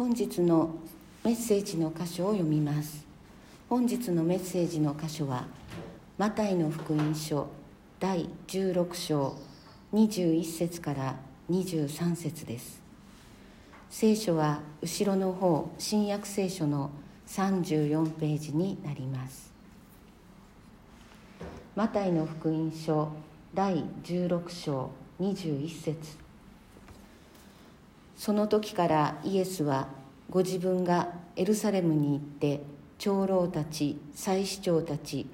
本日のメッセージの箇所を読みます。本日のメッセージの箇所はマタイの福音書第16章21節から23節です。聖書は後ろの方新約聖書の34ページになります。マタイの福音書第16章21節。その時からイエスはご自分がエルサレムに行って長老たち祭司長たち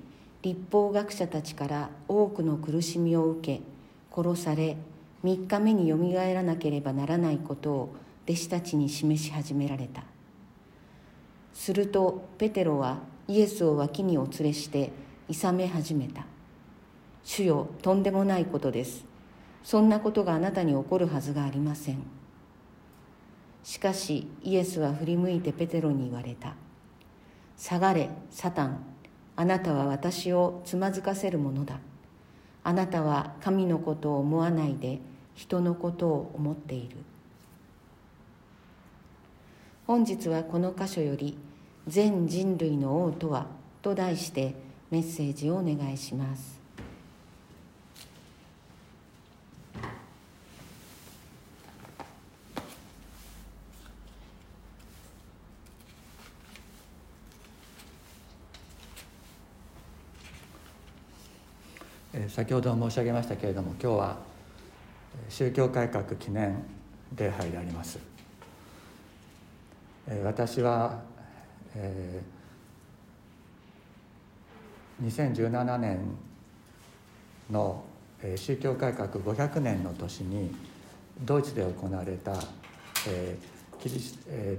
立法学者たちから多くの苦しみを受け殺され3日目によみがえらなければならないことを弟子たちに示し始められた。するとペテロはイエスを脇にお連れしていさめ始めた。主よとんでもないことです。そんなことがあなたに起こるはずがありません。しかしイエスは振り向いてペテロに言われた。下がれサタン。あなたは私をつまずかせるものだ。あなたは神のことを思わないで人のことを思っている。本日はこの箇所より「全人類の王とは」と題してメッセージをお願いします。先ほど申し上げましたけれども今日は宗教改革記念礼拝であります。私は、えー、2017年の宗教改革500年の年にドイツで行われた、えーキリスえ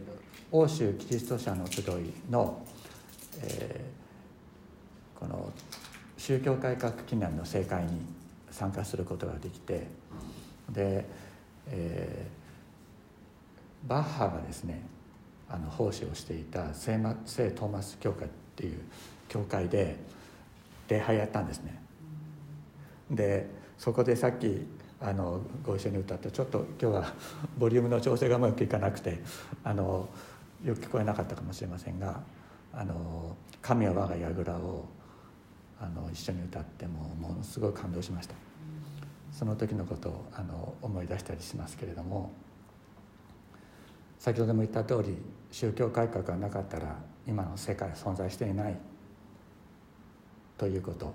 ー、欧州キリスト者の集いの、えー、この宗教改革記念の盛会に参加することができてで、えー、バッハがですねあの奉仕をしていた聖マ聖トーマス教会っていう教会で礼拝やったんですね。でそこでさっきあのご一緒に歌ってちょっと今日はボリュームの調整がうまくいかなくてあのよく聞こえなかったかもしれませんが「あの神は我が櫓」をあの一緒に歌ってもものすごい感動しました。その時のことをあの思い出したりしますけれども先ほども言った通り宗教改革がなかったら今の世界は存在していないということ。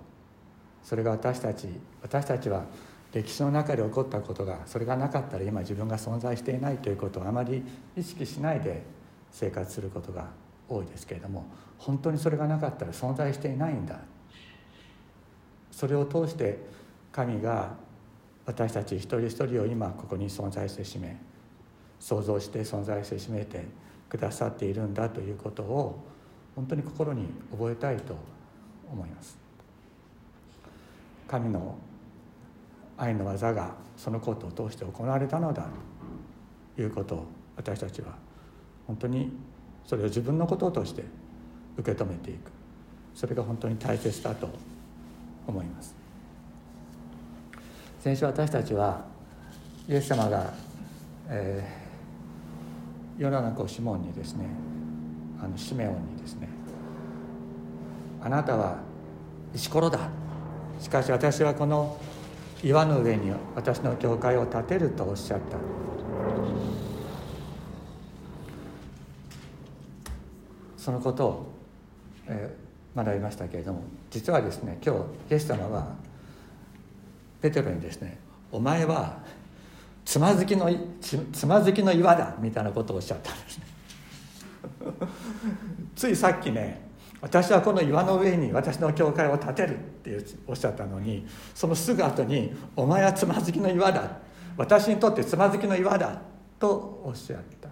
それが私たち私たちは歴史の中で起こったことがそれがなかったら今自分が存在していないということをあまり意識しないで生活することが多いですけれども本当にそれがなかったら存在していないんだそれを通して神が私たち一人一人を今ここに存在してしめ想像して存在してしめてくださっているんだということを本当に心に覚えたいと思います。神の愛の技がそのことを通して行われたのだということを私たちは本当にそれを自分のこととして受け止めていく。それが本当に大切だと思います。先週私たちはイエス様が、えー、ヨナの子シモンにですねあのシメオンにですねあなたは石ころだ。しかし私はこの岩の上に私の教会を建てるとおっしゃった。そのことを、え学びましたけれども実はですね今日イエス様はペテロにですね「お前はつまずきのつまずきの岩だ」みたいなことをおっしゃったんですね。ついさっきね私はこの岩の上に私の教会を建てるっておっしゃったのにそのすぐ後に「お前はつまずきの岩だ」「私にとってつまずきの岩だ」とおっしゃった。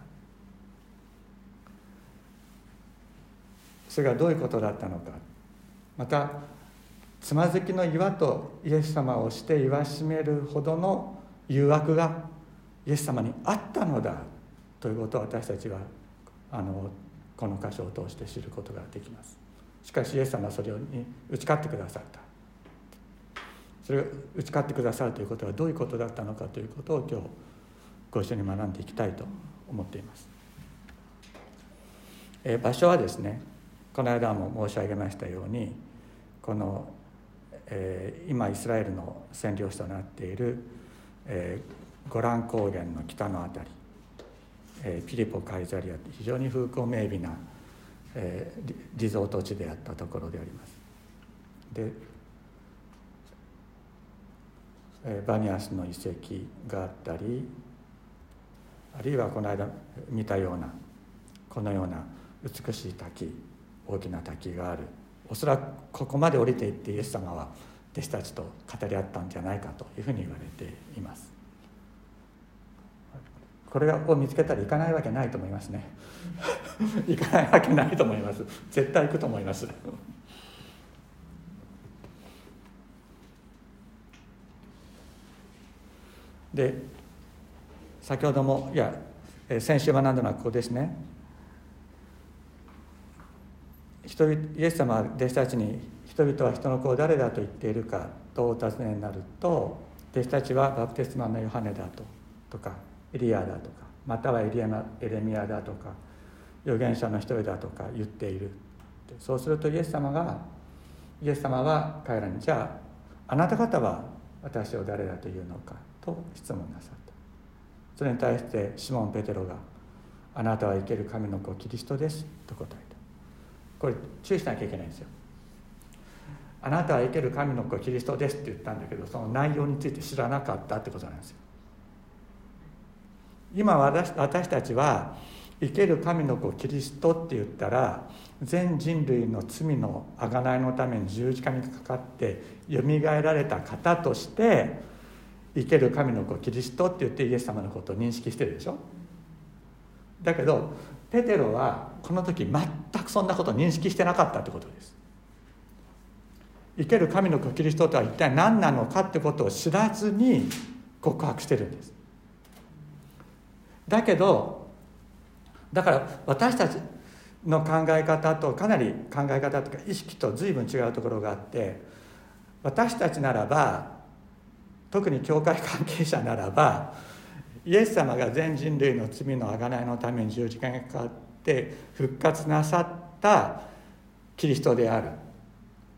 それがどういうことだったのかまたつまずきの岩とイエス様をして言わしめるほどの誘惑がイエス様にあったのだということを私たちはあのこの箇所を通して知ることができます。しかしイエス様はそれに打ち勝ってくださった。それを打ち勝ってくださるということはどういうことだったのかということを今日ご一緒に学んでいきたいと思っています。え場所はですねこの間も申し上げましたようにこの、えー、今イスラエルの占領地となっている、えー、ゴラン高原の北の辺り、えー、ピリポ・カイザリアって非常に風光明媚な、えー、リゾート地であったところであります。で、えー、バニアスの遺跡があったりあるいはこの間見たようなこのような美しい滝大きな滝があるおそらくここまで降りていってイエス様は弟子たちと語り合ったんじゃないかというふうに言われています。これを見つけたら行かないわけないと思いますね。行かないわけないと思います。絶対行くと思います。で先ほどもいや先週学んだのはここですね。人イエス様は弟子たちに人々は人の子を誰だと言っているかとお尋ねになると弟子たちはバプテスマのヨハネだととかエリアだとかまたはエリアエレミアだとか預言者の一人だとか言っているそうするとイエス様がイエス様は彼らにじゃああなた方は私を誰だというのかと質問なさった。それに対してシモン・ペテロが「あなたは生ける神の子キリストです」と答えた。これ注意しなきゃいけないんですよ。あなたは生ける神の子キリストですって言ったんだけどその内容について知らなかったってことなんですよ。今私私たちは生ける神の子キリストって言ったら全人類の罪の贖いのために十字架にかかってよみがえられた方として生ける神の子キリストって言ってイエス様のことを認識してるでしょ。だけどペテロはこの時全くそんなことを認識してなかったってことです。生ける神の子キリストとは一体何なのかってことを知らずに告白してるんです。だけどだから私たちの考え方とかなり考え方とか意識と随分違うところがあって私たちならば特に教会関係者ならばイエス様が全人類の罪の贖いのために十字架にかかって復活なさったキリストである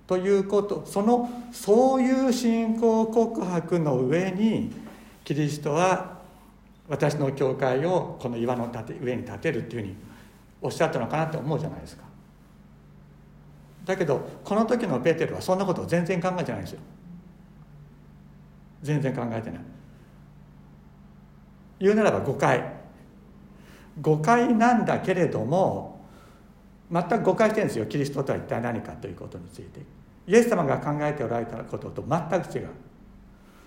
ということそのそういう信仰告白の上にキリストは私の教会をこの岩の上に建てるっていうふうにおっしゃったのかなって思うじゃないですか。だけどこの時のペテロはそんなことを全然考えてない。んですよ全然考えてない。言うならば誤解。誤解なんだけれども全く誤解してるんですよ。キリストとは一体何かということについて。イエス様が考えておられたことと全く違う。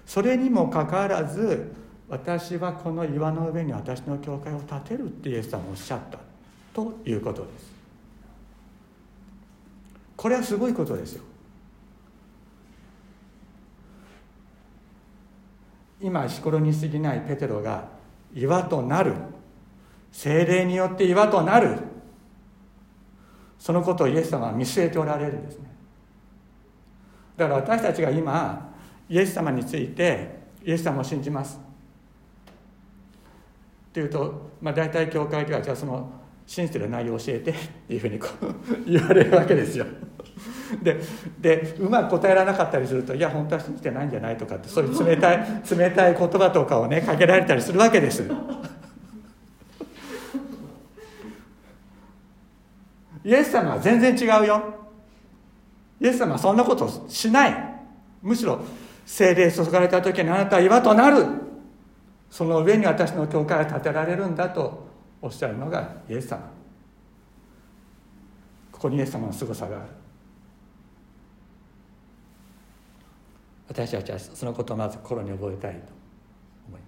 それにもかかわらず私はこの岩の上に私の教会を建てるってイエス様おっしゃったということです。これはすごいことですよ。今石ころに過ぎないペテロが岩となる。精霊によって岩となる。そのことをイエス様は見据えておられるんですね。だから私たちが今イエス様についてイエス様を信じます。っていうと、まあ、大体教会ではじゃあその信じてる内容を教えてっていうふうにこう言われるわけですよ。ででうまく答えられなかったりすると「いや本当は信じてないんじゃない?」とかってそういう冷たい 冷たい言葉とかをねかけられたりするわけです。イエス様は全然違うよ。イエス様はそんなことしない。むしろ精霊注がれた時にあなたは岩となる。その上に私の教会が建てられるんだとおっしゃるのがイエス様。ここにイエス様の凄さがある私たちはそのことをまず心に覚えたいと思いま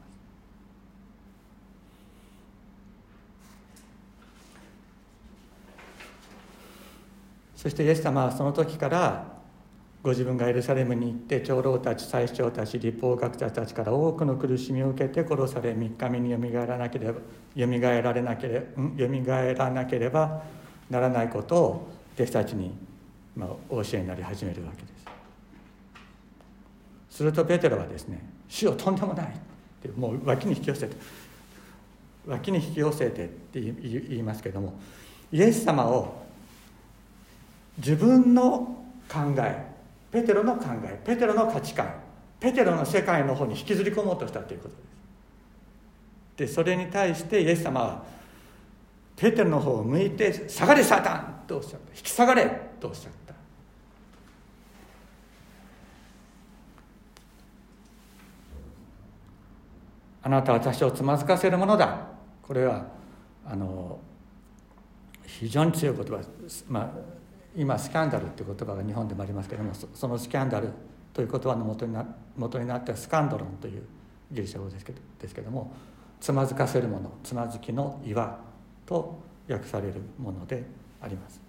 すそしてイエス様はその時からご自分がエルサレムに行って長老たち最長たち立法学者たちから多くの苦しみを受けて殺され3日目によみがえらなければよみがえられなければよみがえらなければならないことを弟子たちに、まあ、お教えになり始めるわけですするとペテロはですね「死をとんでもない」ってもう脇に引き寄せて脇に引き寄せてって言いますけどもイエス様を自分の考えペテロの考えペテロの価値観ペテロの世界の方に引きずり込もうとしたということですでそれに対してイエス様はペテロの方を向いて「下がれサタン!」とおっしゃった「引き下がれ!」とおっしゃったあなたは私をつまずかせるものだ。これはあの非常に強い言葉。まあ今スキャンダルっていう言葉が日本でもありますけれどもそのスキャンダルという言葉の元にな元になってスカンドロンというギリシャ語ですけどですけどもつまずかせるものつまずきの岩と訳されるものであります。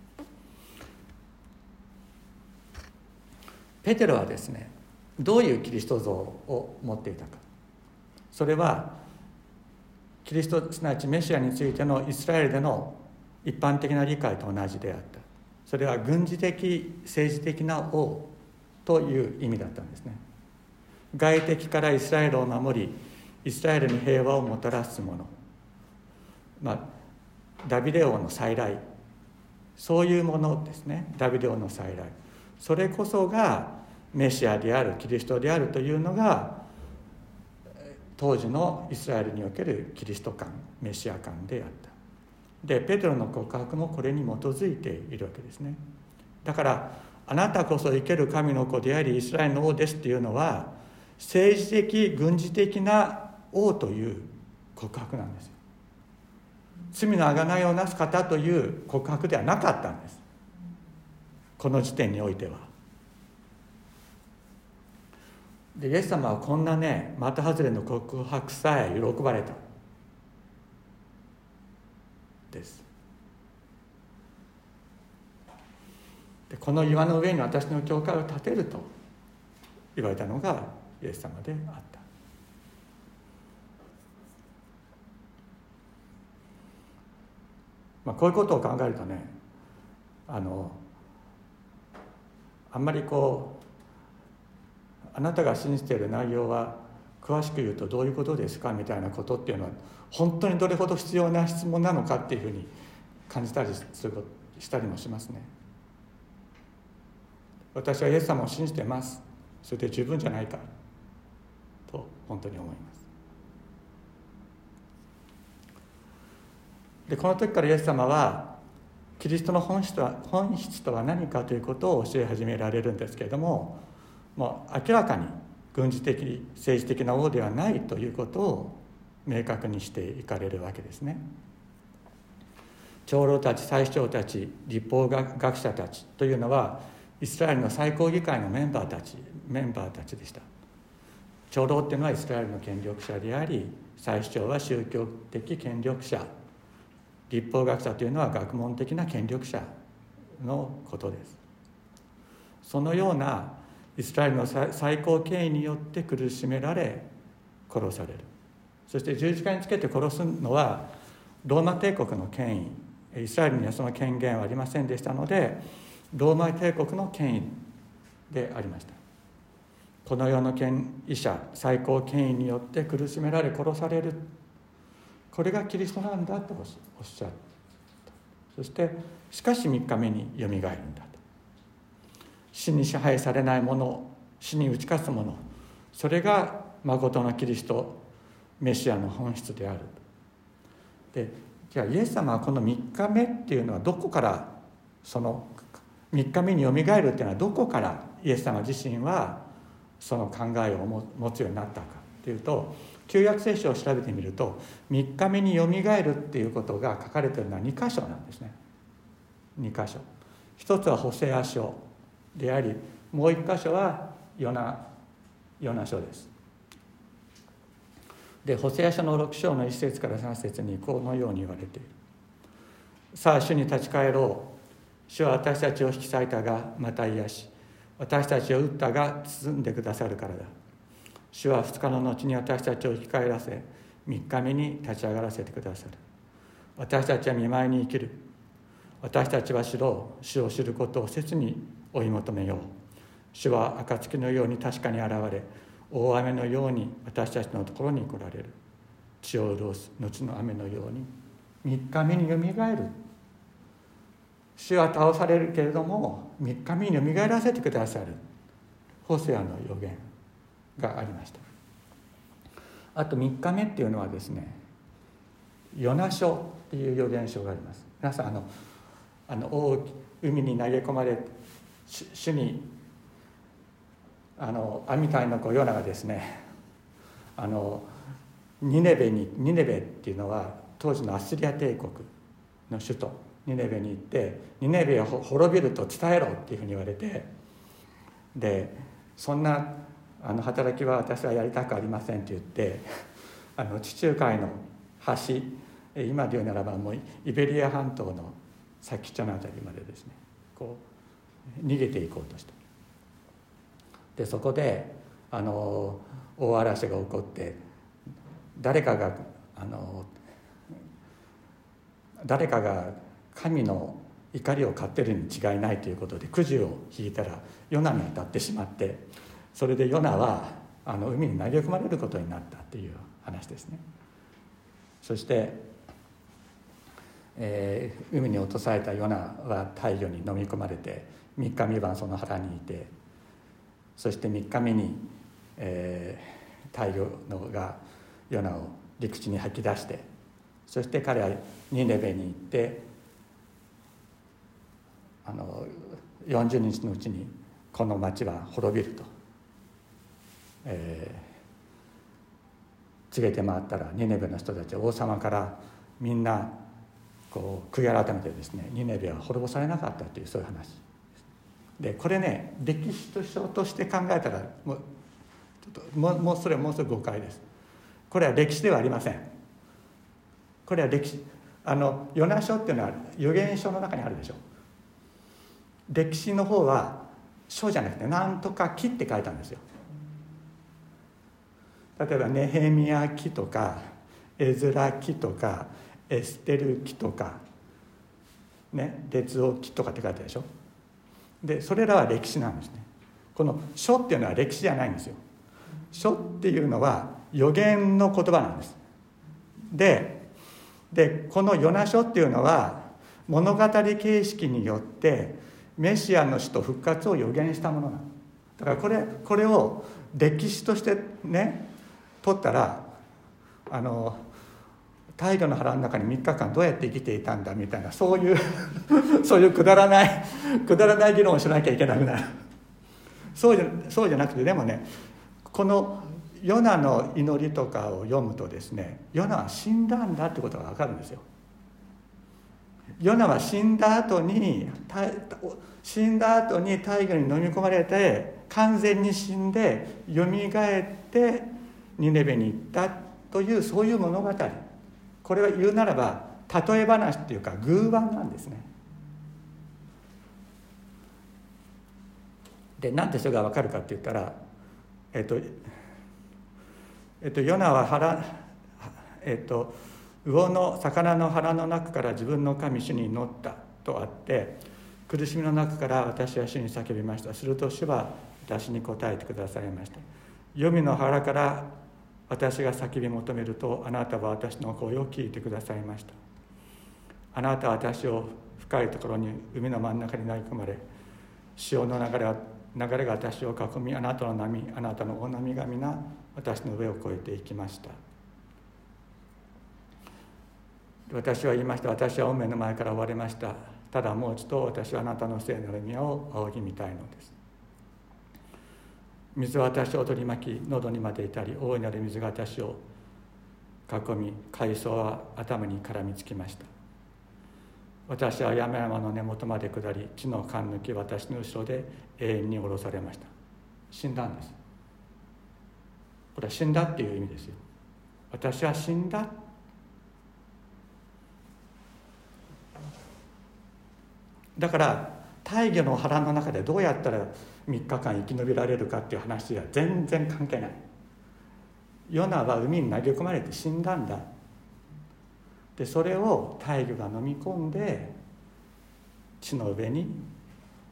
ペテロはですねどういうキリスト像を持っていたか。それはキリストすなわちメシアについてのイスラエルでの一般的な理解と同じであった。それは軍事的政治的な王という意味だったんですね。外敵からイスラエルを守りイスラエルに平和をもたらすもの。まあダビデ王の再来。そういうものですね。ダビデ王の再来。それこそがメシアであるキリストであるというのが当時のイスラエルにおけるキリスト観メシア観であった。でペテロの告白もこれに基づいているわけですね。だからあなたこそ生ける神の子でありイスラエルの王ですっていうのは政治的軍事的な王という告白なんですよ。罪の贖いをなす方という告白ではなかったんです。この時点においては。でイエス様はこんなね的外れの告白さえ喜ばれた。です。でこの岩の上に私の教会を建てると言われたのがイエス様であった。まあこういうことを考えるとねあのあんまりこうあなたが信じている内容は詳しく言うとどういうことですかみたいなことっていうのは本当にどれほど必要な質問なのかっていうふうに感じたりするしたりもしますね。私はイエス様を信じてます。それで十分じゃないかと本当に思います。でこの時からイエス様はキリストの本質とは本質とは何かということを教え始められるんですけれどももう明らかに軍事的政治的な王ではないということを明確にしていかれるわけですね。長老たち最首長たち立法学者たちというのはイスラエルの最高議会のメンバーたちメンバーたちでした。長老っていうのはイスラエルの権力者であり最首長は宗教的権力者。立法学者というのは学問的な権力者のことです。そのようなイスラエルの最高権威によって苦しめられ殺される。そして十字架につけて殺すのはローマ帝国の権威。イスラエルにはその権限はありませんでしたのでローマ帝国の権威でありました。この世の権威者最高権威によって苦しめられ殺される。これがキリストなんだとおっしゃった。そしてしかし3日目によみがえるんだ。死に支配されないもの死に打ち勝つものそれが誠のキリストメシアの本質である。でじゃあイエス様はこの3日目っていうのはどこからその3日目によみがえるっていうのはどこからイエス様自身はその考えを持つようになったかっていうと旧約聖書を調べてみると3日目によみがえるっていうことが書かれてるのは2箇所なんですね。2箇所。一つはホセア書。でありもう一箇所はヨナヨナ書です。でホセア書の6章の1節から3節にこのように言われている。さあ主に立ち返ろう。主は私たちを引き裂いたがまた癒し。私たちを打ったが包んでくださるからだ。主は2日の後に私たちを生き返らせ3日目に立ち上がらせてくださる。私たちは見舞いに生きる。私たちは知ろう。主を知ることを切に追い求めよう。主は暁のように確かに現れ大雨のように私たちのところに来られる。血を潤す後の雨のように3日目によみがえる。主は倒されるけれども3日目によみがえらせてくださる。ホセアの予言がありました。あと3日目っていうのはですねヨナ書っていう予言書があります。皆さんあのあの大海に投げ込まれ主にあの網隊の子ヨナがですねあのニネベにニネベっていうのは当時のアッシリア帝国の首都ニネベに行ってニネベを滅びると伝えろっていうふうに言われてでそんなあの働きは私はやりたくありませんって言ってあの地中海の橋今で言うならばもうイベリア半島の先っちょの辺りまでですねこう逃げていこうとした。でそこであの大嵐が起こって誰かがあの誰かが神の怒りを買ってるに違いないということでくじを引いたらヨナに当たってしまってそれでヨナはあの海に投げ込まれることになったっていう話ですね。そして、えー、海に落とされたヨナは太陽に飲み込まれて3日三晩その腹にいてそして3日目に、えー、太陽のがヨナを陸地に吐き出してそして彼はニネベに行ってあの40日のうちにこの町は滅びると、えー、告げて回ったらニネベの人たちは王様からみんなこう悔い改めてですねニネベは滅ぼされなかったというそういう話。でこれね歴史と書として考えたらもうちょっともうもうそれはもうすぐ誤解です。これは歴史ではありません。これは歴史あのヨナ書っていうのは預言書の中にあるでしょ。歴史の方は書じゃなくて「なんとか記」って書いたんですよ。例えばネヘミヤ記とかエズラ記とかエステル記とかね列王記とかって書いてあるでしょ？でそれらは歴史なんですね。この書っていうのは歴史じゃないんですよ。書っていうのは予言の言葉なんです。ででこのヨナ書っていうのは物語形式によってメシアの死と復活を予言したものなの。だからこれこれを歴史としてね取ったらあの大魚の腹の中に3日間どうやって生きていたんだみたいなそういう そういうくだらないくだらない議論をしなきゃいけなくなる。そうじゃそうじゃなくてでもねこのヨナの祈りとかを読むとですねヨナは死んだんだってことが分かるんですよ。ヨナは死んだ後に死んだ後に大魚に飲み込まれて完全に死んでよみがえってニネベに行ったというそういう物語。これは言うならば例え話っていうか偶話なんですね。で何でそれが分かるかって言ったらえっとえっとヨナは腹えっと魚の魚の腹の中から自分の神主に乗ったとあって苦しみの中から私は主に叫びました。すると主は私に答えてくださいました。黄泉の腹から私が叫び求めるとあなたは私の声を聞いてくださいました。あなたは私を深いところに海の真ん中に投げ込まれ潮の流れは流れが私を囲みあなたの波あなたの大波が皆私の上を越えていきました。私は言いました。私は運命の前から追われました。ただもう一度私はあなたの聖なる宮を仰ぎ見たいのです。水は私を取り巻き喉にまでいたり大いなる水が私を囲み海藻は頭に絡みつきました。私は山々の根元まで下り地の勘抜き私の後ろで永遠に下ろされました。死んだんです。これは死んだっていう意味ですよ。私は死んだ。だから大魚の腹の中でどうやったら3日間生き延びられるかっていう話は全然関係ない。ヨナは海に投げ込まれて死んだんだ。でそれを大魚が飲み込んで地の上に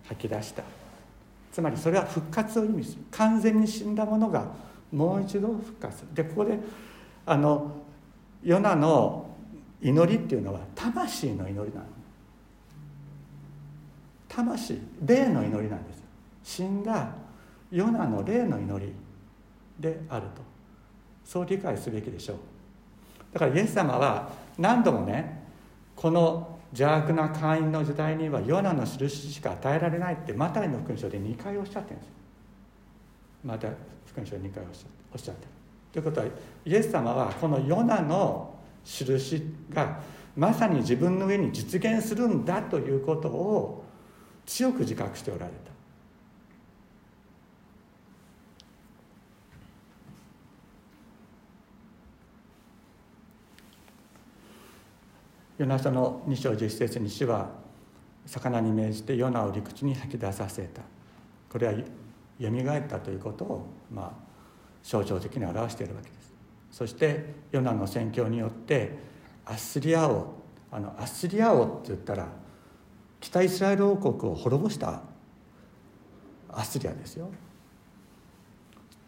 吐き出した。つまりそれは復活を意味する。完全に死んだものがもう一度復活でここであのヨナの祈りっていうのは魂の祈りなの。魂霊の祈りなんです死んだヨナの霊の祈りであると。そう理解すべきでしょう。だからイエス様は何度もねこの邪悪な会員の時代にはヨナの印しか与えられないってマタイの福音書で2回おっしゃってるんですまた福音書で2回おっしゃおっしゃってる。ということはイエス様はこのヨナの印がまさに自分の上に実現するんだということを強く自覚しておられた。ヨナ書の2章10節に主は魚に命じてヨナを陸地に吐き出させた。これはよみがえったということを、まあ、象徴的に表しているわけです。そしてヨナの宣教によってアスリア王あのアスリア王って言ったら北イスラエル王国を滅ぼしたアスリアですよ。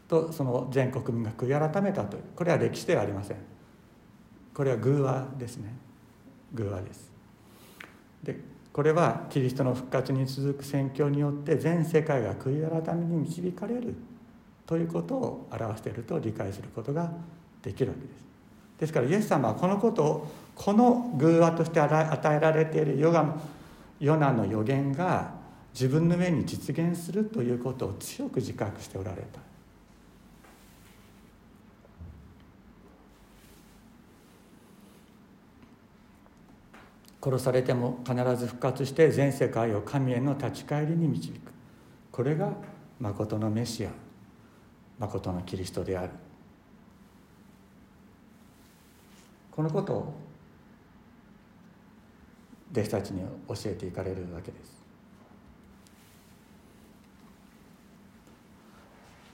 とその全国民が悔い改めたというこれは歴史ではありません。これは偶話ですね。偶話です。でこれはキリストの復活に続く宣教によって全世界が悔い改めに導かれるということを表していると理解することができるわけです。ですからイエス様はこのことをこの偶話として与えられているヨガヨナの予言が自分の目に実現するということを強く自覚しておられた。殺されても必ず復活して全世界を神への立ち返りに導く。これが誠のメシア誠のキリストである。このことを弟子たちに教えていかれるわけです。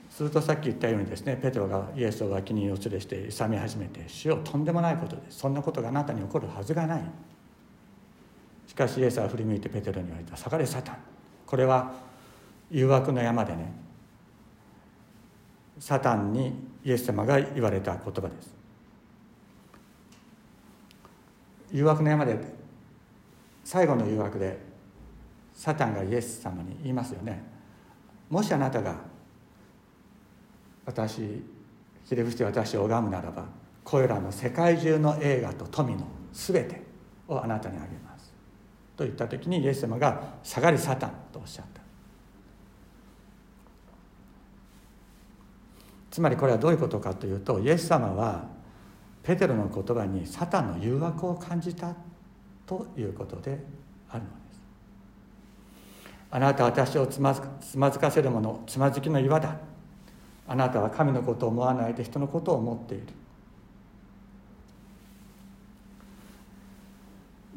するとさっき言ったようにですねペテロがイエスを脇にお連れして勇み始めて「主よとんでもないことです。そんなことがあなたに起こるはずがない」しかしイエスは振り向いてペテロに言われた「下がれサタン」これは誘惑の山でねサタンにイエス様が言われた言葉です。誘惑の山で最後の誘惑でサタンがイエス様に言いますよね。もしあなたが私ひれ伏して私を拝むならばこれらの世界中の映画と富の全てをあなたにあげますと言った時にイエス様が「下がりサタン」とおっしゃった。つまりこれはどういうことかというとイエス様はペテロの言葉にサタンの誘惑を感じたということであるのです。あなたは私をつまつまずかせる者つまずきの岩だ。あなたは神のことを思わないで人のことを思っている。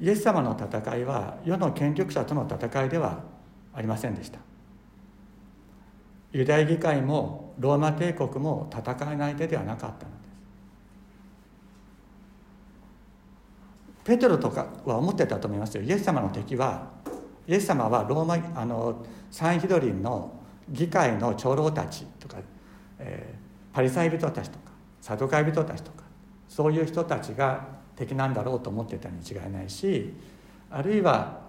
イエス様の戦いは世の権力者との戦いではありませんでした。ユダヤ議会もローマ帝国も戦いの相手ではなかったのです。ペテロとかは思ってたと思いますよ。イエス様の敵はイエス様はローマあのサンヒドリンの議会の長老たちとか、えー、パリサイ人たちとかサドカイ人たちとかそういう人たちが敵なんだろうと思ってたに違いないしあるいは、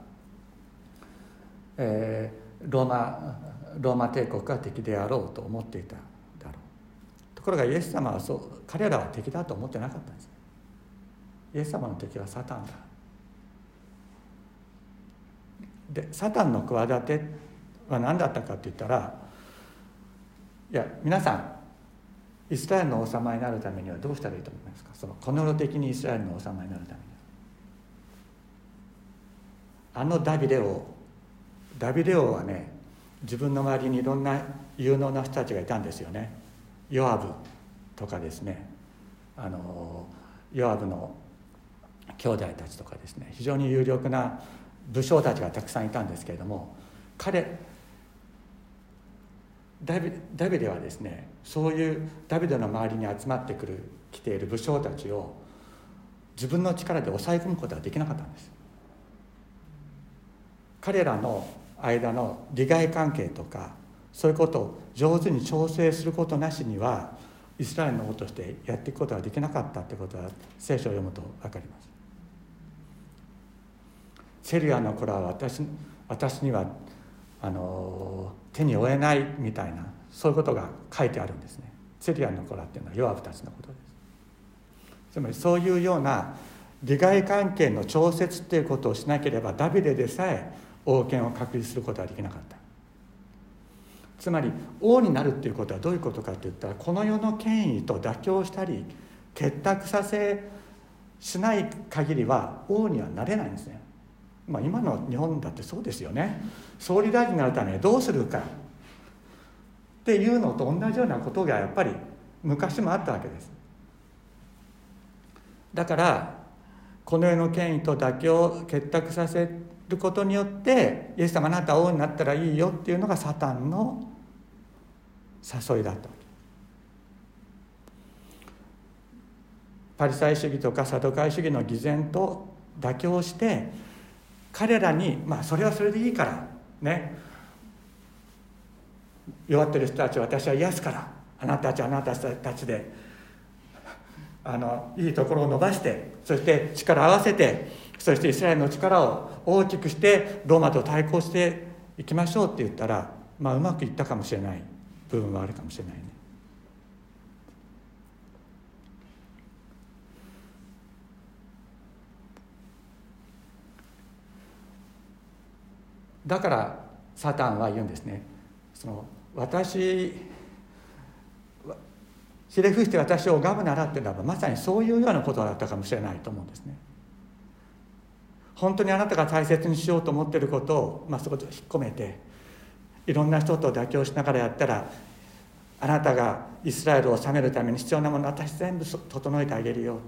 えー、ローマローマ帝国が敵であろうと思っていただろう。ところがイエス様はそう彼らは敵だと思ってなかったんです。イエス様の敵はサタンだ。でサタンの企ては何だったかって言ったらいや皆さんイスラエルの王様になるためにはどうしたらいいと思いますか？そのこの世的にイスラエルの王様になるために。あのダビデ王。ダビデ王はね自分の周りにいろんな有能な人たちがいたんですよね。ヨアブとかですね。あのヨアブの兄弟たちとかですね。非常に有力な武将たちがたくさんいたんですけれども彼ダビダビデはですねそういうダビデの周りに集まってくる来ている武将たちを自分の力で抑え込むことはできなかったんです。彼らの間の利害関係とかそういうことを上手に調整することなしにはイスラエルの王としてやっていくことができなかったってことは聖書を読むと分かります。ゼルヤの子らは私私にはあの手に負えないみたいなそういうことが書いてあるんですね。ゼルヤの子らっていうのはヨアブたちのことでつまりそういうような利害関係の調節っていうことをしなければダビデでさえ王権を確立することはできなかった。つまり王になるっていうことはどういうことかって言ったらこの世の権威と妥協したり結託させしない限りは王にはなれないんですね、まあ、今の日本だってそうですよね。総理大臣になるためにどうするかっていうのと同じようなことがやっぱり昔もあったわけです。だからこの世の権威と妥協結託させることによってイエス様あなたは王になったらいいよっていうのがサタンの誘いだったパリサイ主義とかサドカイ主義の偽善と妥協して彼らにまあそれはそれでいいからね。弱ってる人たちを私は癒すからあなたたちあなたたちであのいいところを伸ばしてそして力を合わせてそしてイスラエルの力を大きくしてローマと対抗していきましょうって言ったらまあうまくいったかもしれない部分はあるかもしれないね。だからサタンは言うんですねその私ひれ伏して私を拝むならっていうのはまさにそういうようなことだったかもしれないと思うんですね。本当にあなたが大切にしようと思っていることを、まあ、そこで引っ込めていろんな人と妥協しながらやったらあなたがイスラエルを治めるために必要なもの私全部整えてあげるよ。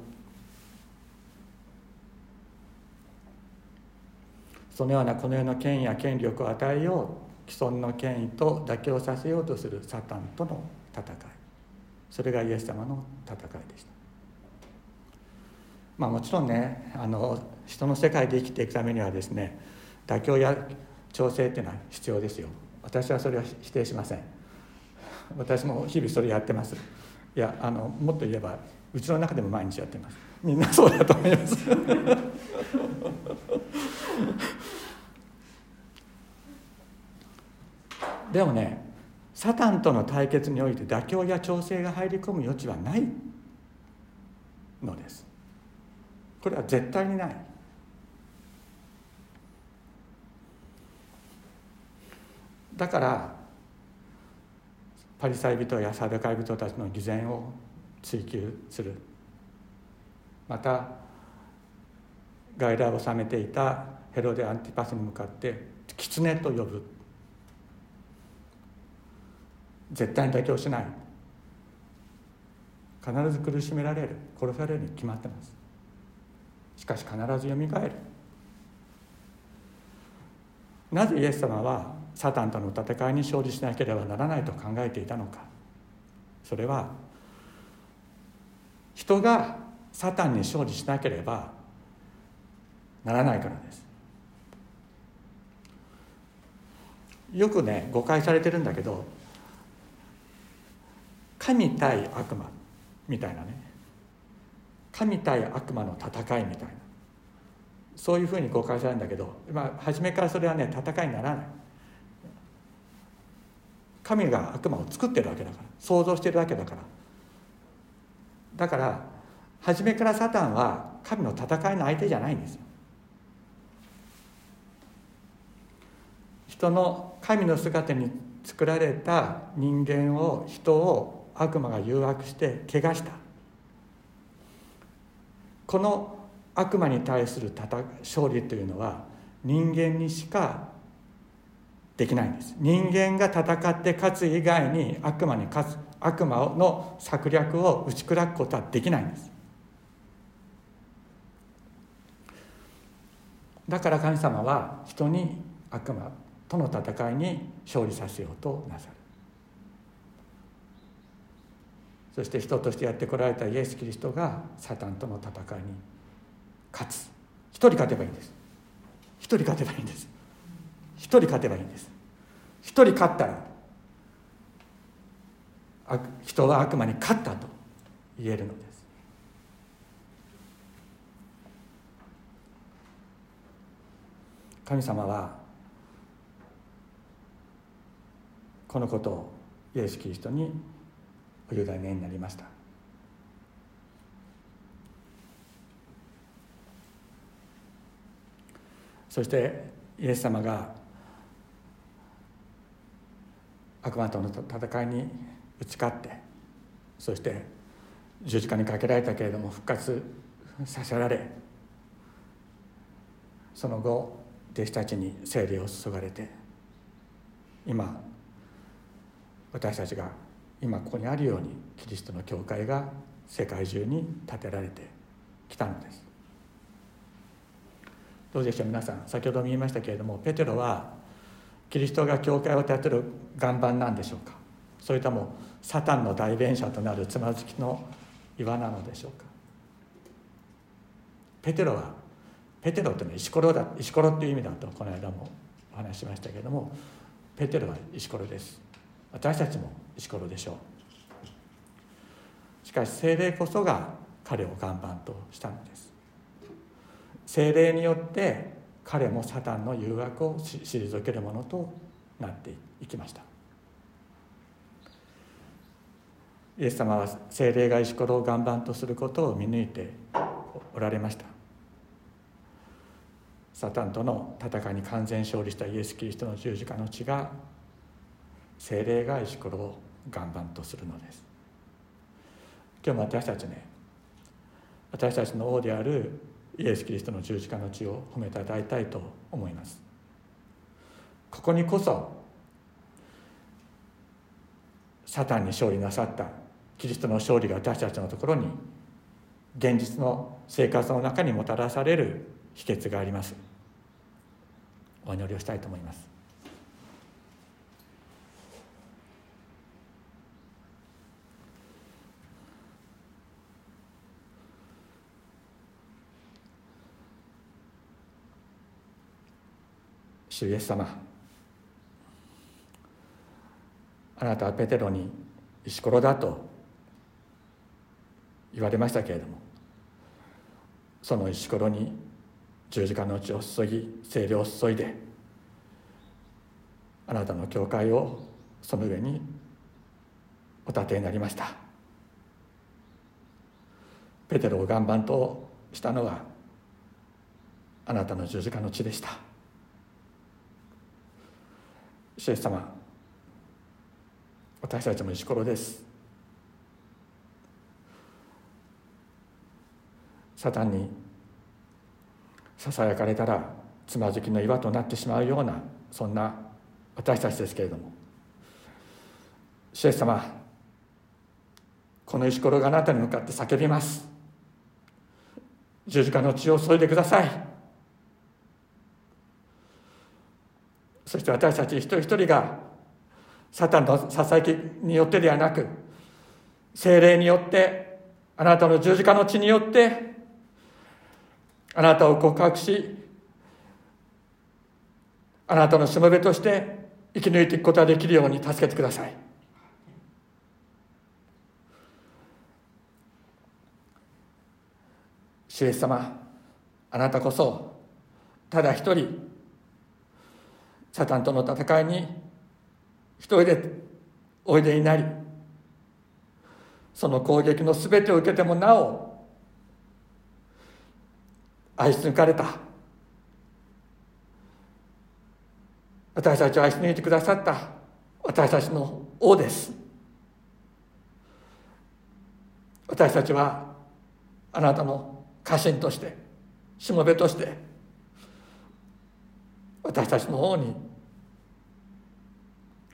そのようなこの世の権威や権力を与えよう既存の権威と妥協させようとするサタンとの戦い。それがイエス様の戦いでした。まあもちろんねあの人の世界で生きていくためにはですね妥協や調整っていうのは必要ですよ。私はそれは否定しません。私も日々それやってます。いやあのもっと言えばうちの中でも毎日やってます。みんなそうだと思います。でもねサタンとの対決において妥協や調整が入り込む余地はないのです。これは絶対にない。だからパリサイ人やサデカイ人たちの偽善を追求する。また外来を治めていたヘロデ・アンティパスに向かって「狐」と呼ぶ。絶対に妥協しない。必ず苦しめられる。殺されるに決まってます。しかし必ずよみがえる。なぜイエス様はサタンとの戦いに勝利しなければならないと考えていたのか。それは人がサタンに勝利しなければならないからです。よくね誤解されてるんだけど神対悪魔みたいなね。神対悪魔の戦いみたいな。そういうふうに誤解されるんだけど、まあ、初めからそれはね戦いにならない。神が悪魔を作ってるわけだから。想像してるわけだから。だから初めからサタンは神の戦いの相手じゃないんですよ。人の神の姿に作られた人間を人を悪魔が誘惑して怪我した。この悪魔に対する勝利というのは人間にしかできないんです。人間が戦って勝つ以外に悪魔に勝つ悪魔の策略を打ち砕くことはできないんです。だから神様は人に悪魔との戦いに勝利させようとなさる。そして人としてやってこられたイエス・キリストがサタンとの戦いに勝つ。一人勝てばいいんです。一人勝てばいいんです。一人勝てばいいんです。一人勝ったら人は悪魔に勝ったと言えるのです。神様はこのことをイエス・キリストにお委ねになりました。そしてイエス様が悪魔との戦いに打ち勝ってそして十字架にかけられたけれども復活させられその後弟子たちに聖霊を注がれて今私たちが今ここにあるようにキリストの教会が世界中に建てられてきたのです。どうでしょう皆さん先ほども言いましたけれどもペテロはキリストが教会を建てる岩盤なんでしょうか？それともサタンの代弁者となるつまずきの岩なのでしょうか？ペテロはペテロというのは石ころだ石ころっていう意味だとこの間もお話ししましたけれどもペテロは石ころです。私たちも石ころでしょう。しかし精霊こそが彼を岩盤としたのです。精霊によって彼もサタンの誘惑を退けるものとなっていきました。イエス様は精霊が石ころを岩盤とすることを見抜いておられました。サタンとの戦いに完全勝利したイエス・キリストの十字架の血が精霊が石ころを岩盤とするのです。今日も私たちね私たちの王であるイエス・キリストの十字架の血を褒めたたえたいと思います。ここにこそサタンに勝利なさったキリストの勝利が私たちのところに現実の生活の中にもたらされる秘訣があります。お祈りをしたいと思います。主イエス様。あなたはペテロに石ころだと言われましたけれどもその石ころに十字架の血を注ぎ精霊を注いであなたの教会をその上にお立てになりました。ペテロを岩盤としたのはあなたの十字架の血でした。主イエス様私たちも石ころです。サタンにささやかれたらつまずきの岩となってしまうようなそんな私たちですけれども。主イエス様この石ころがあなたに向かって叫びます。十字架の血を注いでください。そして私たち一人一人がサタンのささやきによってではなく精霊によってあなたの十字架の血によってあなたを告白しあなたのしもべとして生き抜いていくことができるように助けてください。主イエス様あなたこそただ一人サタンとの戦いに一人でおいでになりその攻撃の全てを受けてもなお愛し抜かれた。私たちを愛し抜いてくださった。私たちの王です。私たちはあなたの家臣としてしもべとして私たちの方に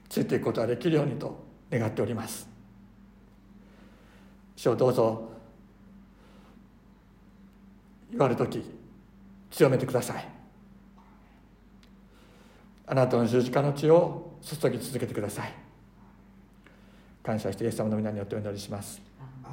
ついていくことができるようにと願っております。主をどうぞ言われる時強めてください。あなたの十字架の血を注ぎ続けてください。感謝してイエス様の皆によってお祈りします。ア